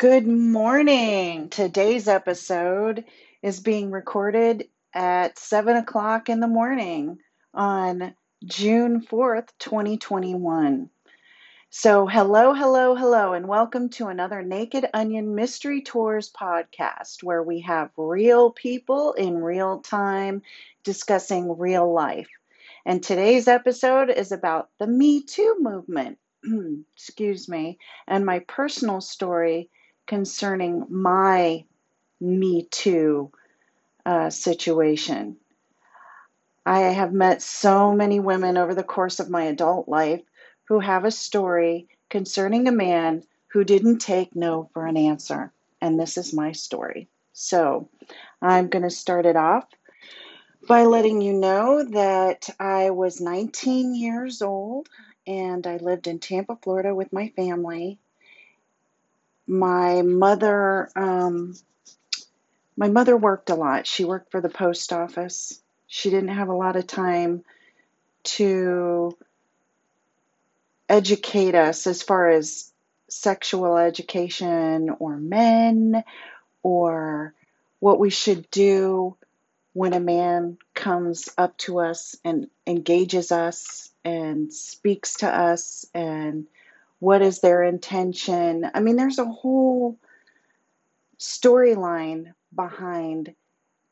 Good morning. Today's episode is being recorded at 7 o'clock in the morning on June 4th, 2021. So, hello, hello, hello, and welcome to another Naked Onion Mystery Tours podcast where we have real people in real time discussing real life. And today's episode is about the Me Too movement. Excuse me, and my personal story concerning my Me Too uh, situation. I have met so many women over the course of my adult life who have a story concerning a man who didn't take no for an answer. And this is my story. So I'm going to start it off by letting you know that I was 19 years old and I lived in Tampa, Florida with my family my mother um, my mother worked a lot. She worked for the post office. She didn't have a lot of time to educate us as far as sexual education or men or what we should do when a man comes up to us and engages us and speaks to us and what is their intention? I mean, there's a whole storyline behind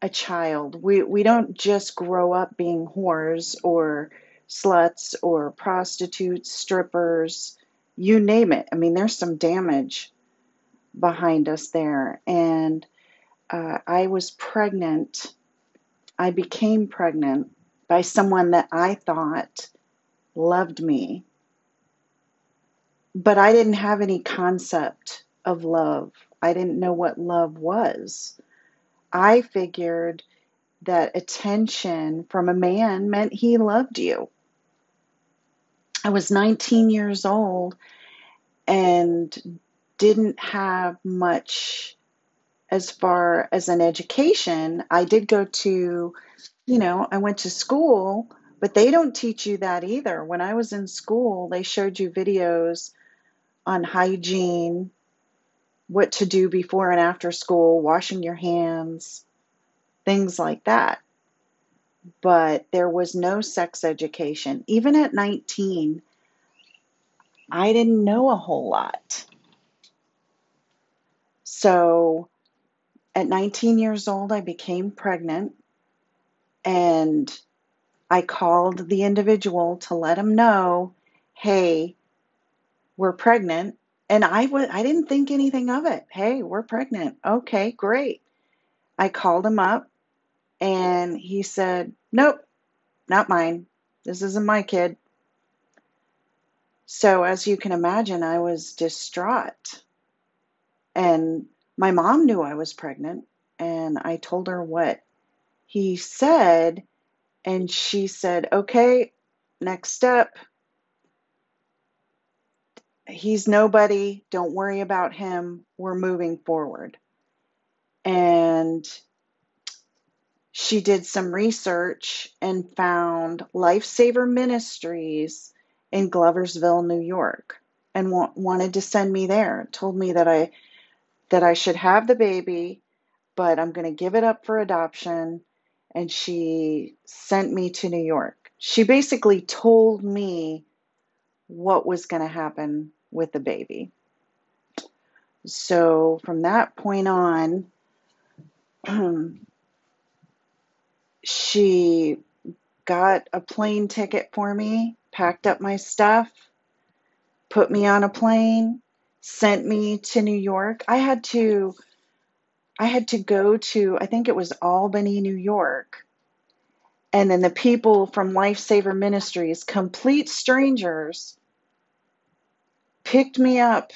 a child. We we don't just grow up being whores or sluts or prostitutes, strippers, you name it. I mean, there's some damage behind us there. And uh, I was pregnant. I became pregnant by someone that I thought loved me but I didn't have any concept of love. I didn't know what love was. I figured that attention from a man meant he loved you. I was 19 years old and didn't have much as far as an education. I did go to, you know, I went to school, but they don't teach you that either. When I was in school, they showed you videos on hygiene, what to do before and after school, washing your hands, things like that. But there was no sex education. Even at 19, I didn't know a whole lot. So at 19 years old, I became pregnant and I called the individual to let him know hey, we're pregnant. And I was I didn't think anything of it. Hey, we're pregnant. Okay, great. I called him up and he said, Nope, not mine. This isn't my kid. So, as you can imagine, I was distraught. And my mom knew I was pregnant. And I told her what he said. And she said, Okay, next step he's nobody. Don't worry about him. We're moving forward. And she did some research and found Lifesaver Ministries in Gloversville, New York, and wa- wanted to send me there. Told me that I that I should have the baby, but I'm going to give it up for adoption. And she sent me to New York. She basically told me what was going to happen with the baby. So from that point on, she got a plane ticket for me, packed up my stuff, put me on a plane, sent me to New York. I had to I had to go to I think it was Albany, New York. And then the people from Lifesaver Ministries, complete strangers, picked me up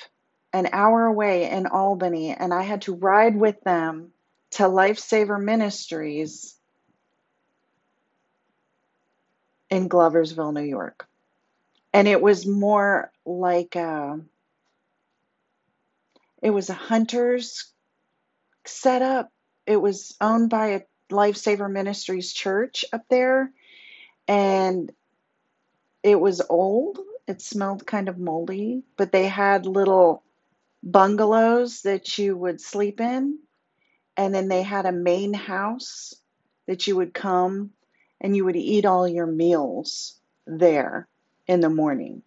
an hour away in Albany, and I had to ride with them to Lifesaver Ministries in Gloversville, New York. And it was more like a, it was a hunter's setup. It was owned by a Lifesaver Ministries church up there, and it was old it smelled kind of moldy, but they had little bungalows that you would sleep in, and then they had a main house that you would come and you would eat all your meals there in the morning.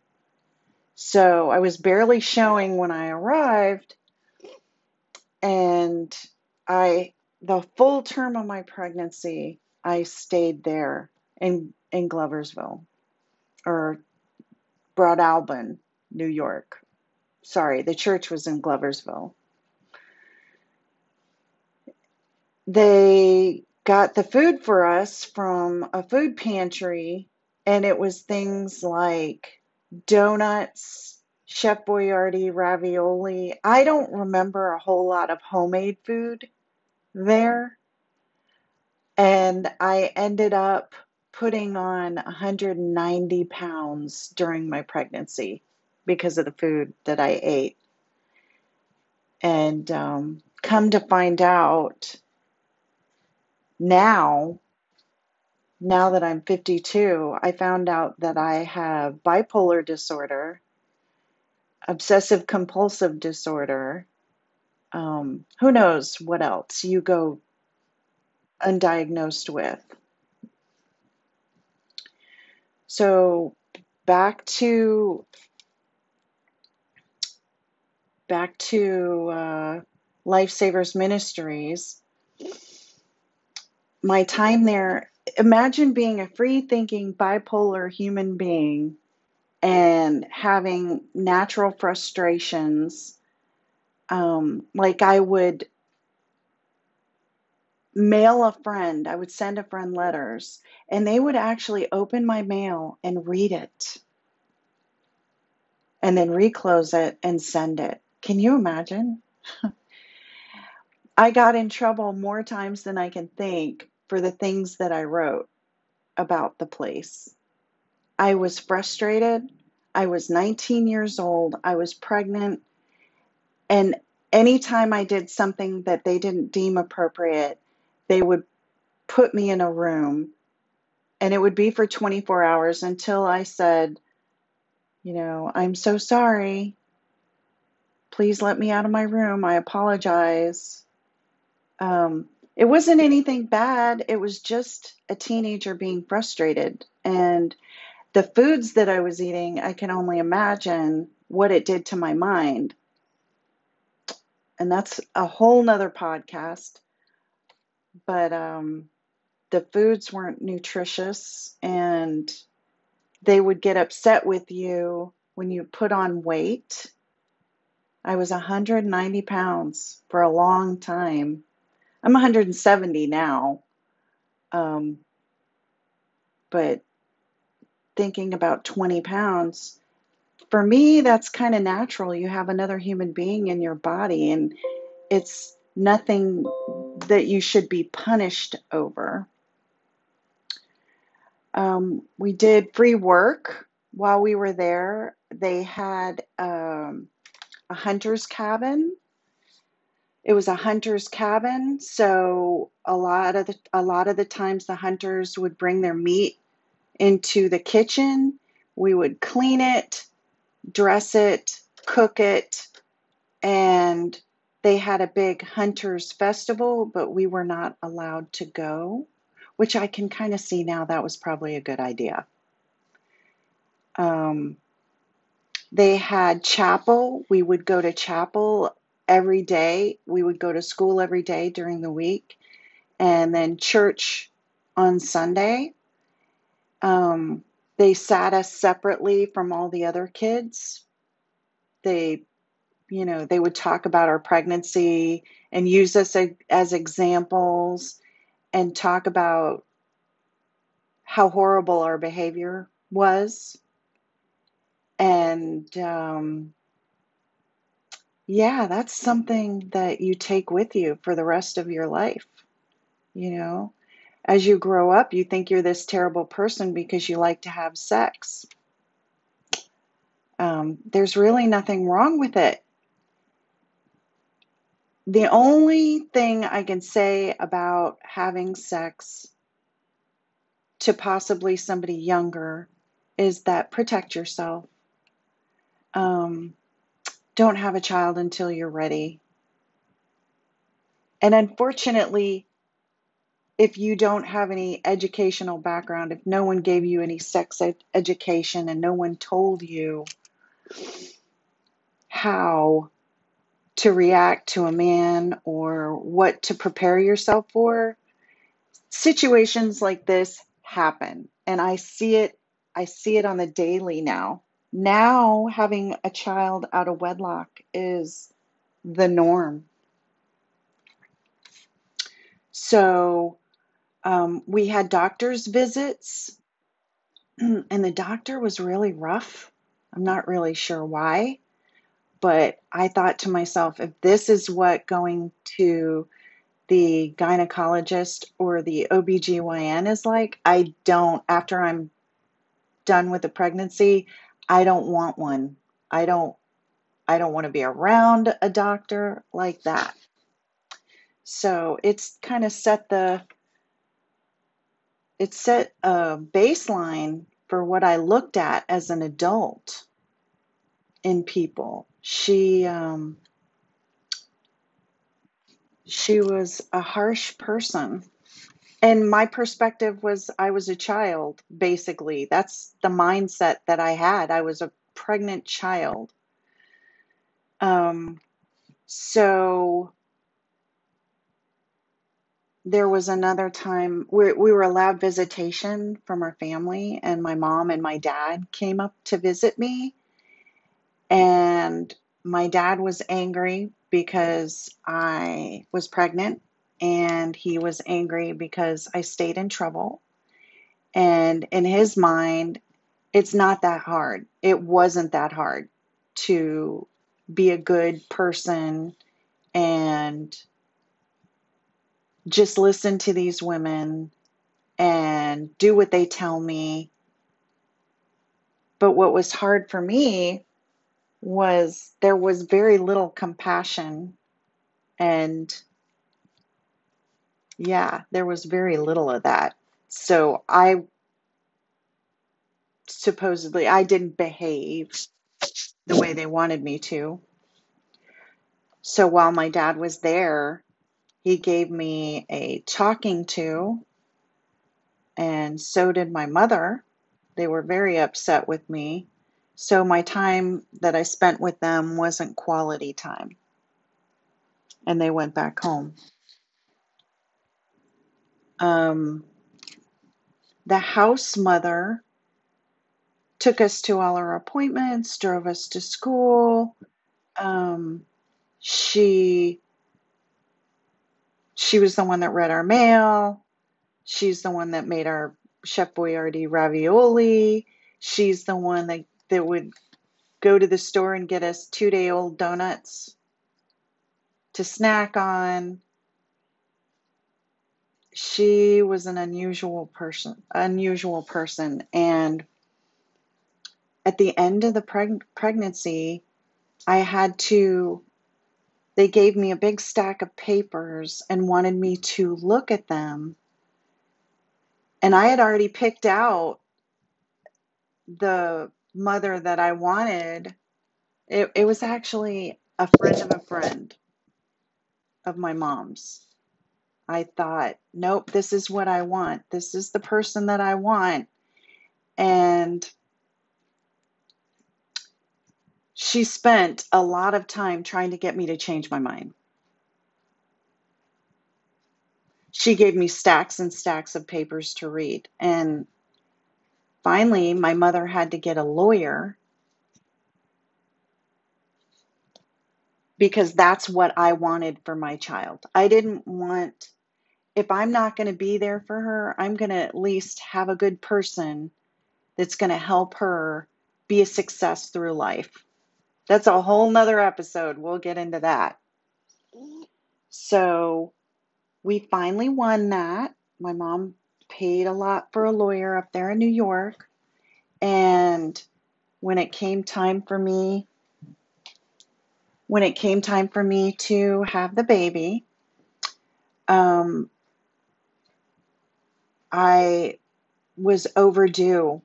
So I was barely showing when I arrived, and I the full term of my pregnancy, I stayed there in in Gloversville or Broadalbin, New York. Sorry, the church was in Gloversville. They got the food for us from a food pantry, and it was things like donuts, Chef Boyardee ravioli. I don't remember a whole lot of homemade food there, and I ended up putting on 190 pounds during my pregnancy because of the food that I ate. And um, come to find out now, now that I'm 52, I found out that I have bipolar disorder, obsessive compulsive disorder. Um, who knows what else you go undiagnosed with. So back to back to uh, Lifesavers Ministries. My time there. Imagine being a free thinking bipolar human being and having natural frustrations. Um, like I would mail a friend, I would send a friend letters, and they would actually open my mail and read it and then reclose it and send it. Can you imagine? I got in trouble more times than I can think for the things that I wrote about the place. I was frustrated. I was 19 years old. I was pregnant. And anytime I did something that they didn't deem appropriate, they would put me in a room and it would be for 24 hours until I said, you know, I'm so sorry. Please let me out of my room. I apologize. Um, it wasn't anything bad. It was just a teenager being frustrated. And the foods that I was eating, I can only imagine what it did to my mind. And that's a whole nother podcast. But um, the foods weren't nutritious and they would get upset with you when you put on weight. I was 190 pounds for a long time. I'm 170 now. Um, but thinking about 20 pounds, for me, that's kind of natural. You have another human being in your body, and it's nothing that you should be punished over. Um, we did free work while we were there. They had um, a hunter's cabin. It was a hunter's cabin, so a lot of the a lot of the times the hunters would bring their meat into the kitchen. We would clean it, dress it, cook it, and they had a big hunters festival, but we were not allowed to go, which I can kind of see now that was probably a good idea. Um, they had chapel. We would go to chapel every day. We would go to school every day during the week, and then church on Sunday. Um, they sat us separately from all the other kids. They, you know, they would talk about our pregnancy and use us as examples and talk about how horrible our behavior was. And um, yeah, that's something that you take with you for the rest of your life. You know, as you grow up, you think you're this terrible person because you like to have sex. Um, there's really nothing wrong with it. The only thing I can say about having sex to possibly somebody younger is that protect yourself. Um, don't have a child until you're ready. And unfortunately, if you don't have any educational background, if no one gave you any sex ed- education and no one told you how to react to a man or what to prepare yourself for, situations like this happen. And I see it I see it on the daily now. Now having a child out of wedlock is the norm. So um, we had doctor's visits, and the doctor was really rough. I'm not really sure why, but I thought to myself, if this is what going to the gynecologist or the OBGYN is like, I don't, after I'm done with the pregnancy, I don't want one. I don't I don't want to be around a doctor like that. So it's kind of set the it set a baseline for what I looked at as an adult in people. She um, she was a harsh person. And my perspective was I was a child, basically. That's the mindset that I had. I was a pregnant child. Um, so there was another time where we were allowed visitation from our family, and my mom and my dad came up to visit me. And my dad was angry because I was pregnant, and he was angry because I stayed in trouble. And in his mind, it's not that hard. It wasn't that hard to be a good person and just listen to these women and do what they tell me. But what was hard for me was there was very little compassion and yeah, there was very little of that. So I supposedly I didn't behave the way they wanted me to. So while my dad was there, he gave me a talking to, and so did my mother. They were very upset with me. So my time that I spent with them wasn't quality time. And they went back home. Um, the house mother took us to all our appointments, drove us to school. Um, she she was the one that read our mail. She's the one that made our Chef Boyardee ravioli. She's the one that, that would go to the store and get us two day old donuts to snack on. She was an unusual person, unusual person, and at the end of the preg- pregnancy, I had to they gave me a big stack of papers and wanted me to look at them. And I had already picked out the mother that I wanted. It, it was actually a friend of a friend of my mom's. I thought, nope, this is what I want. This is the person that I want. And she spent a lot of time trying to get me to change my mind. She gave me stacks and stacks of papers to read. And finally, my mother had to get a lawyer because that's what I wanted for my child. I didn't want, if I'm not going to be there for her, I'm going to at least have a good person that's going to help her be a success through life. That's a whole nother episode. We'll get into that. So we finally won that. My mom paid a lot for a lawyer up there in New York. And when it came time for me, when it came time for me to have the baby, um, I was overdue.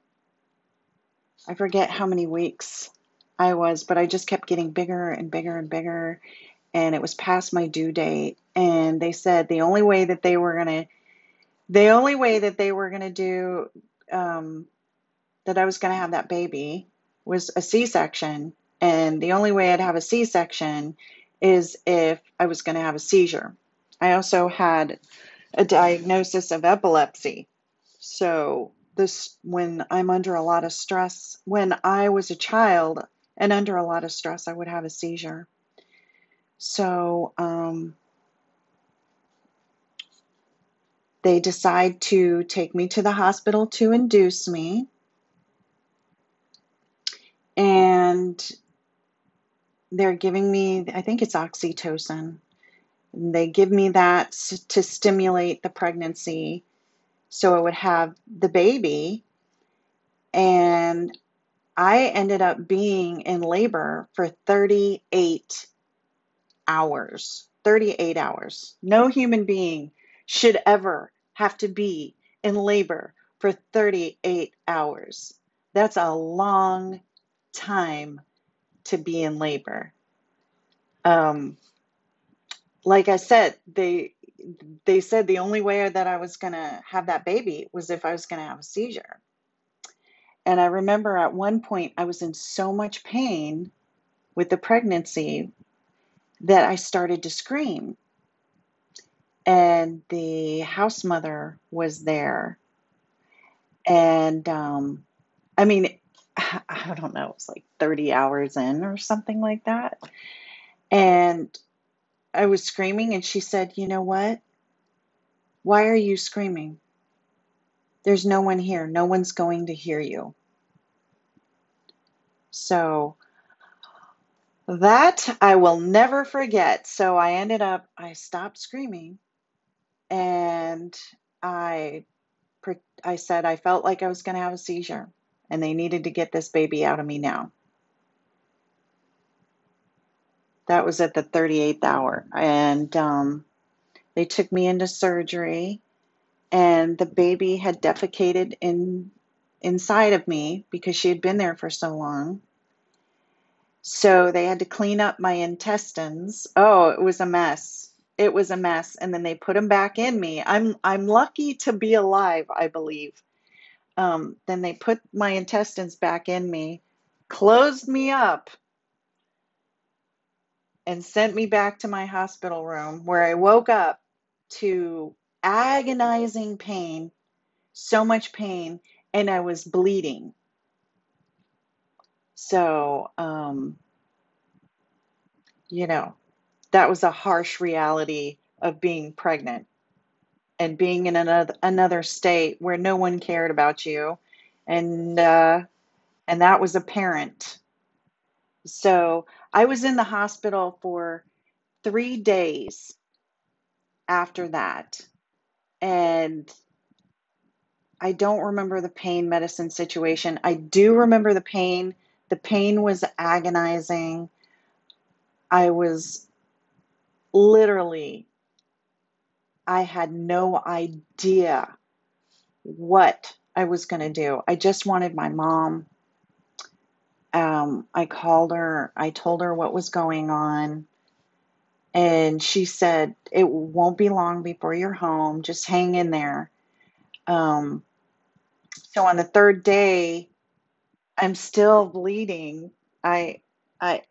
I forget how many weeks I was, but I just kept getting bigger and bigger and bigger. And it was past my due date. And they said the only way that they were going to, the only way that they were going to do, um, that I was going to have that baby was a C section. And the only way I'd have a C section is if I was going to have a seizure. I also had a diagnosis of epilepsy. So, this, when I'm under a lot of stress, when I was a child and under a lot of stress, I would have a seizure. So, um, they decide to take me to the hospital to induce me. And they're giving me, I think it's oxytocin. They give me that to stimulate the pregnancy so I would have the baby. And I ended up being in labor for 38 hours. 38 hours. No human being should ever have to be in labor for 38 hours. That's a long time to be in labor. Um, like I said, they they said the only way that I was going to have that baby was if I was going to have a seizure. And I remember at one point I was in so much pain with the pregnancy that I started to scream. And the house mother was there. And um, I mean, I don't know, it was like 30 hours in or something like that. And I was screaming, and she said, You know what? Why are you screaming? There's no one here. No one's going to hear you. So that I will never forget. So I ended up, I stopped screaming and I, I said I felt like I was going to have a seizure and they needed to get this baby out of me now. That was at the 38th hour. And um, they took me into surgery, and the baby had defecated in inside of me because she had been there for so long. So they had to clean up my intestines. Oh, it was a mess. It was a mess. And then they put them back in me. I'm I'm lucky to be alive, I believe. Um, then they put my intestines back in me, closed me up, and sent me back to my hospital room where I woke up to agonizing pain, so much pain, and I was bleeding. So, um, you know, that was a harsh reality of being pregnant and being in another another state where no one cared about you, and uh, and that was apparent. So I was in the hospital for three days after that. And I don't remember the pain medicine situation. I do remember the pain. The pain was agonizing. I was literally, I had no idea what I was going to do. I just wanted my mom um, I called her, I told her what was going on, and she said, It won't be long before you're home. Just hang in there. Um, so on the third day, I'm still bleeding. I, I,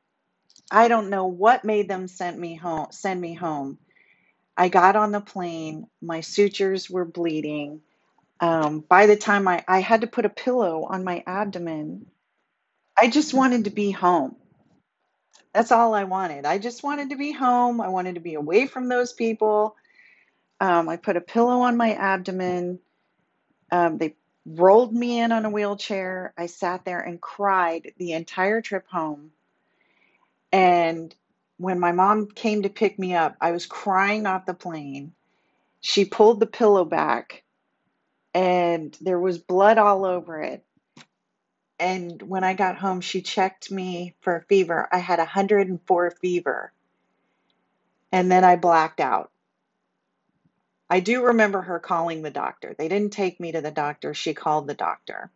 I don't know what made them send me home. Send me home. I got on the plane. My sutures were bleeding. Um, by the time I, I had to put a pillow on my abdomen I just wanted to be home. That's all I wanted. I just wanted to be home. I wanted to be away from those people. Um, I put a pillow on my abdomen. Um, they rolled me in on a wheelchair. I sat there and cried the entire trip home. And when my mom came to pick me up, I was crying off the plane. She pulled the pillow back, and there was blood all over it. And when I got home, she checked me for a fever. I had 104 fever. And then I blacked out. I do remember her calling the doctor. They didn't take me to the doctor, she called the doctor.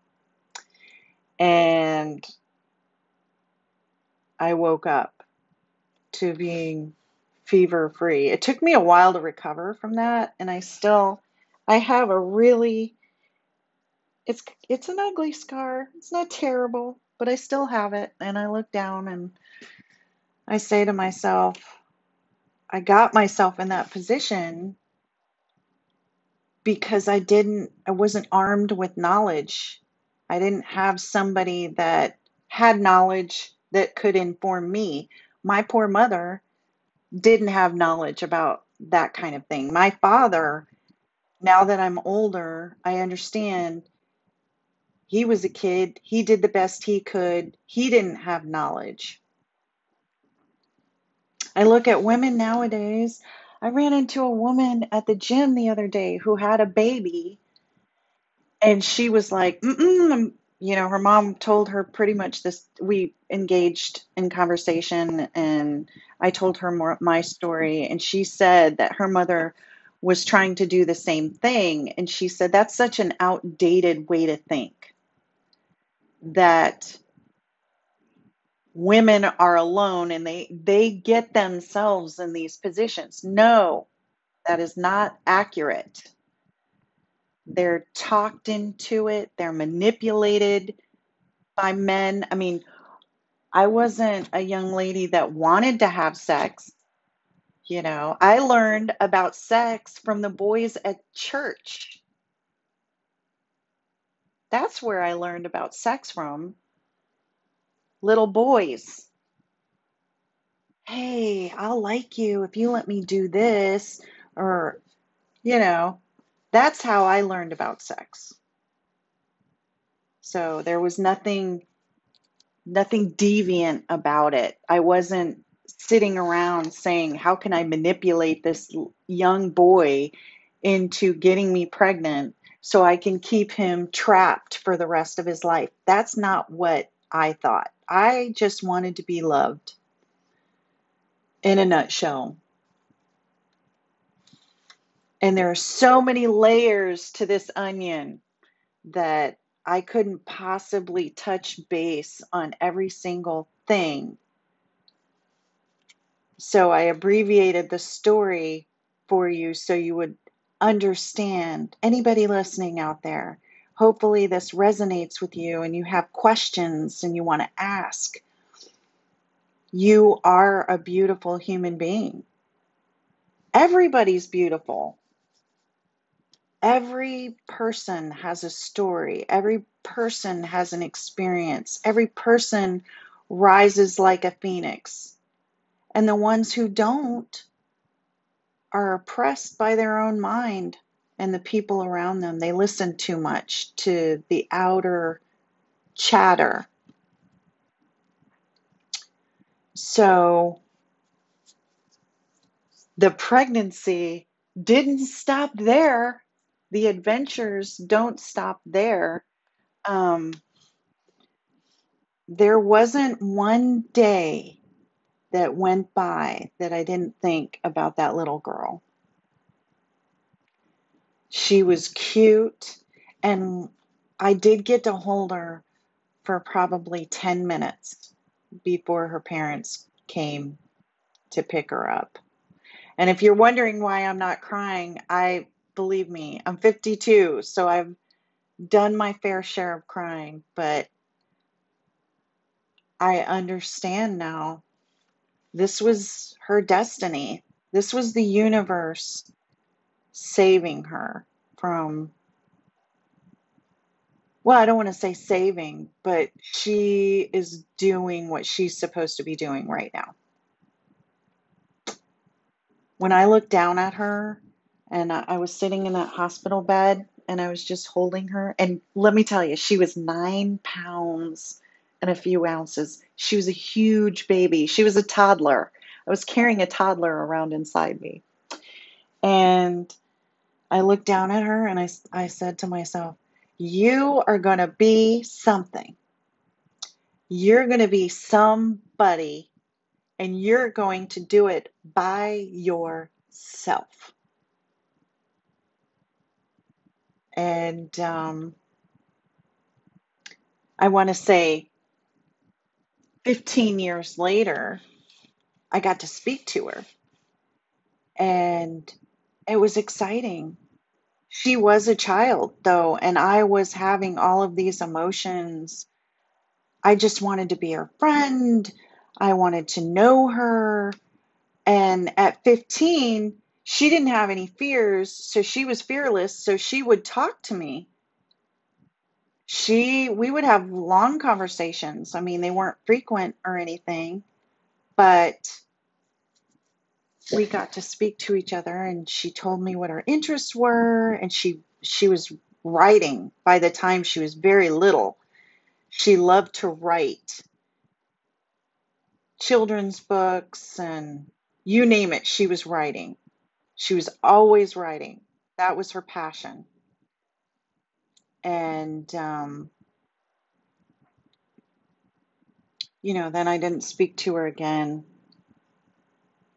And I woke up to being fever free. It took me a while to recover from that, and I still I have a really it's it's an ugly scar. It's not terrible, but I still have it, and I look down and I say to myself, I got myself in that position because I didn't I wasn't armed with knowledge. I didn't have somebody that had knowledge that could inform me. My poor mother didn't have knowledge about that kind of thing. My father, now that I'm older, I understand he was a kid. He did the best he could. He didn't have knowledge. I look at women nowadays. I ran into a woman at the gym the other day who had a baby, and she was like, Mm-mm. You know, her mom told her pretty much this. We engaged in conversation, and I told her more my story, and she said that her mother was trying to do the same thing, and she said that's such an outdated way to think that women are alone and they they get themselves in these positions. No, that is not accurate. They're talked into it, they're manipulated by men. I mean, I wasn't a young lady that wanted to have sex, you know. I learned about sex from the boys at church. That's where I learned about sex from. Little boys. Hey, I'll like you if you let me do this. Or, you know, that's how I learned about sex. So there was nothing nothing deviant about it. I wasn't sitting around saying, "How can I manipulate this young boy into getting me pregnant so I can keep him trapped for the rest of his life?" That's not what I thought. I just wanted to be loved in a nutshell. And there are so many layers to this onion that I couldn't possibly touch base on every single thing. So I abbreviated the story for you so you would understand. Anybody listening out there, hopefully this resonates with you and you have questions and you want to ask. You are a beautiful human being. Everybody's beautiful. Every person has a story. Every person has an experience. Every person rises like a phoenix. And the ones who don't are oppressed by their own mind and the people around them. They listen too much to the outer chatter. So the pregnancy didn't stop there the adventures don't stop there. Um, there wasn't one day that went by that I didn't think about that little girl. She was cute, and I did get to hold her for probably 10 minutes before her parents came to pick her up. And if you're wondering why I'm not crying, I believe me, I'm 52, so I've done my fair share of crying, but I understand now. This was her destiny. This was the universe saving her from, well, I don't want to say saving, but she is doing what she's supposed to be doing right now. When I look down at her, and I, I was sitting in that hospital bed and I was just holding her. And let me tell you, she was nine pounds and a few ounces. She was a huge baby. She was a toddler. I was carrying a toddler around inside me. And I looked down at her and I, I said to myself, You are going to be something. You're going to be somebody and you're going to do it by yourself. And um, I want to say 15 years later, I got to speak to her and it was exciting. She was a child though, and I was having all of these emotions. I just wanted to be her friend. I wanted to know her. And at 15, she didn't have any fears, so she was fearless, so she would talk to me. She we would have long conversations. I mean, they weren't frequent or anything, but we got to speak to each other and she told me what her interests were and she she was writing by the time she was very little. She loved to write children's books and you name it, she was writing. She was always writing. That was her passion. And um, you know, then I didn't speak to her again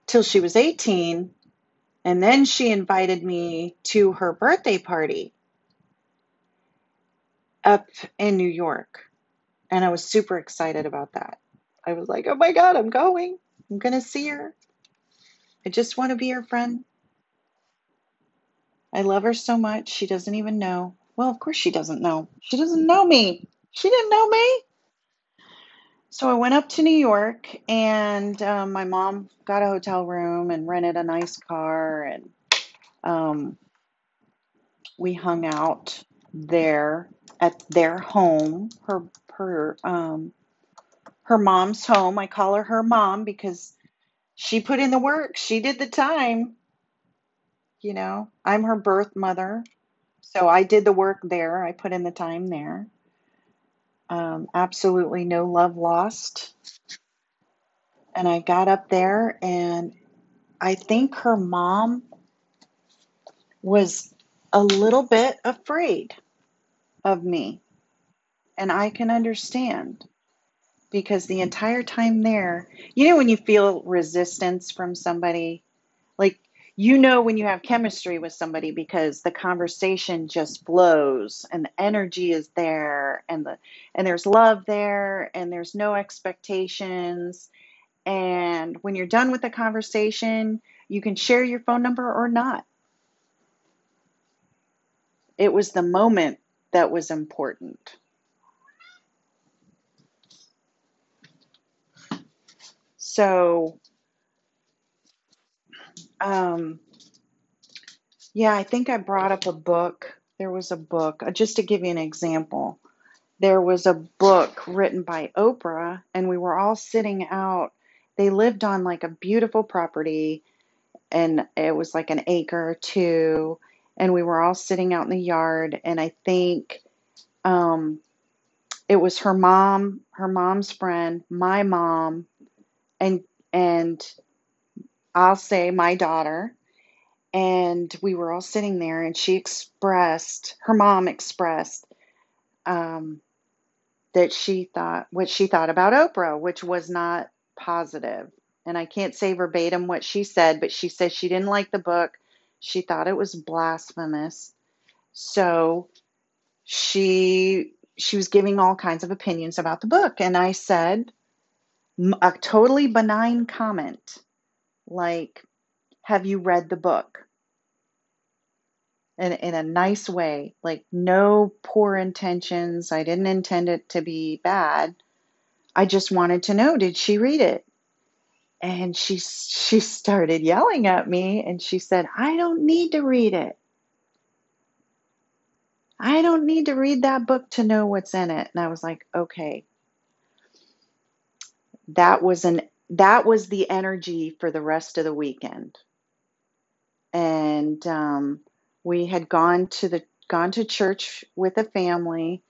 till she was 18 and then she invited me to her birthday party up in New York. And I was super excited about that. I was like, oh my God, I'm going. I'm going to see her. I just want to be her friend. I love her so much. She doesn't even know. Well, of course she doesn't know. She doesn't know me. She didn't know me. So I went up to New York and um, my mom got a hotel room and rented a nice car and um, we hung out there at their home, her her um, her mom's home. I call her her mom because she put in the work. She did the time. You know, I'm her birth mother, so I did the work there. I put in the time there. Um, absolutely no love lost. And I got up there, and I think her mom was a little bit afraid of me. And I can understand because the entire time there, you know, when you feel resistance from somebody, you know when you have chemistry with somebody because the conversation just flows and the energy is there and the and there's love there and there's no expectations. And when you're done with the conversation you can share your phone number or not. It was the moment that was important. So um yeah i think i brought up a book. There was a book uh, just to give you an example. There was a book written by oprah and we were all sitting out. They lived on like a beautiful property and it was like an acre or two and we were all sitting out in the yard and i think um it was her mom her mom's friend my mom and and i'll say my daughter. And we were all sitting there and she expressed her mom expressed um that she thought what she thought about oprah which was not positive. and i can't say verbatim what she said but she said she didn't like the book. She thought it was blasphemous. So she she was giving all kinds of opinions about the book. And i said a totally benign comment like have you read the book? In, in a nice way like no poor intentions. I didn't intend it to be bad. I just wanted to know did she read it? And she she started yelling at me and she said i don't need to read it. I don't need to read that book to know what's in it. And i was like okay. That was an that was the energy for the rest of the weekend. And um, we had gone to the gone to church with a family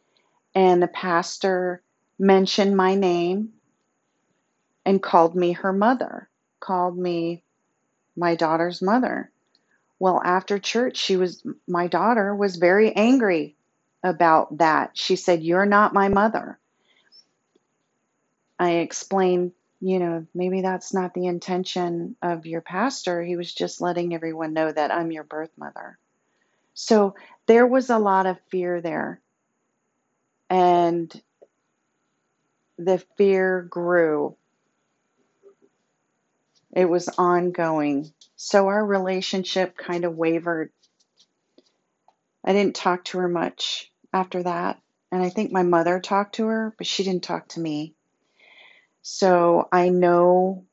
and the pastor mentioned my name and called me her mother called me my daughter's mother. Well after church she was my daughter was very angry about that. She said you're not my mother. I explained, you know, maybe that's not the intention of your pastor. He was just letting everyone know that I'm your birth mother. So there was a lot of fear there. And the fear grew. It was ongoing. So our relationship kind of wavered. I didn't talk to her much after that. And I think my mother talked to her, but she didn't talk to me. So I know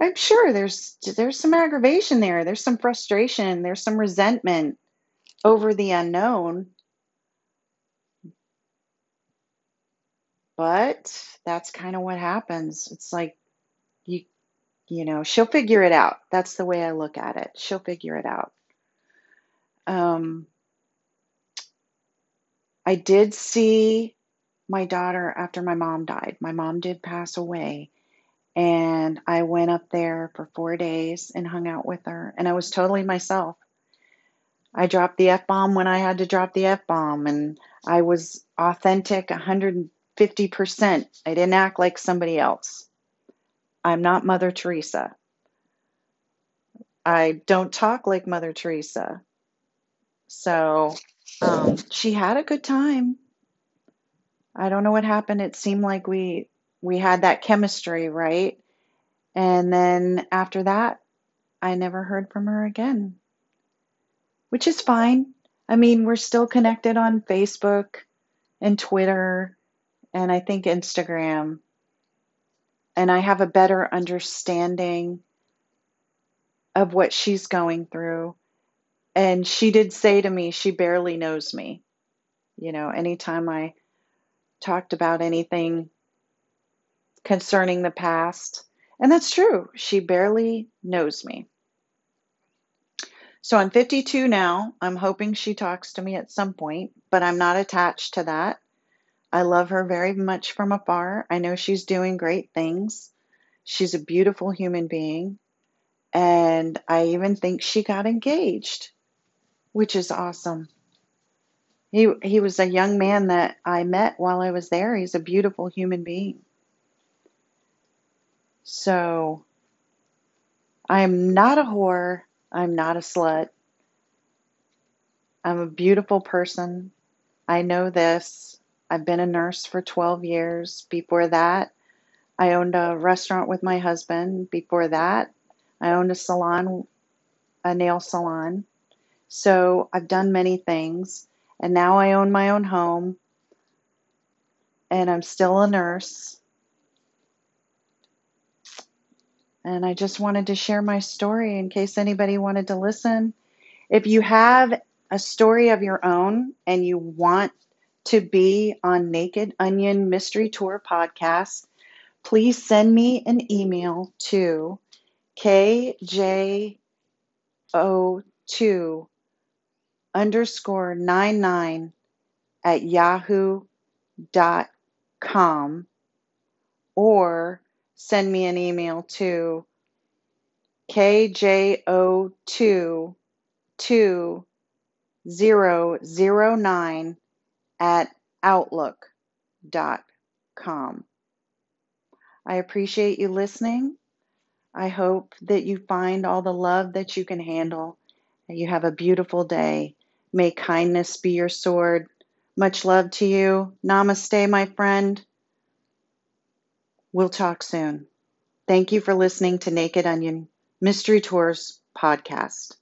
I'm sure there's there's some aggravation there. There's some frustration, there's some resentment over the unknown. But that's kind of what happens. It's like you you know, she'll figure it out. That's the way I look at it. She'll figure it out. Um, I did see my daughter after my mom died. My mom did pass away, and I went up there for four days and hung out with her, and I was totally myself. I dropped the F bomb when I had to drop the F bomb, and I was authentic 150%. I didn't act like somebody else. I'm not Mother Teresa. I don't talk like Mother Teresa. So um, she had a good time. I don't know what happened. It seemed like we we had that chemistry, right? And then after that, I never heard from her again, which is fine. I mean, we're still connected on Facebook and Twitter and I think Instagram. And I have a better understanding of what she's going through. And she did say to me, she barely knows me. You know, anytime I talked about anything concerning the past, and that's true, she barely knows me. So I'm 52 now. I'm hoping she talks to me at some point, but I'm not attached to that. I love her very much from afar. I know she's doing great things. She's a beautiful human being. And I even think she got engaged, which is awesome. He, he was a young man that I met while I was there. He's a beautiful human being. So I'm not a whore. I'm not a slut. I'm a beautiful person. I know this. I've been a nurse for 12 years. Before that, I owned a restaurant with my husband. Before that, I owned a salon, a nail salon. So I've done many things. And now I own my own home. And I'm still a nurse. And I just wanted to share my story in case anybody wanted to listen. If you have a story of your own and you want to be on Naked Onion Mystery Tour podcast, please send me an email to kjo2 underscore 99 at yahoo.com or send me an email to kjo2 2009 at outlook.com. I appreciate you listening. I hope that you find all the love that you can handle. And you have a beautiful day. May kindness be your sword. Much love to you. Namaste, my friend. We'll talk soon. Thank you for listening to Naked Onion Mystery Tours podcast.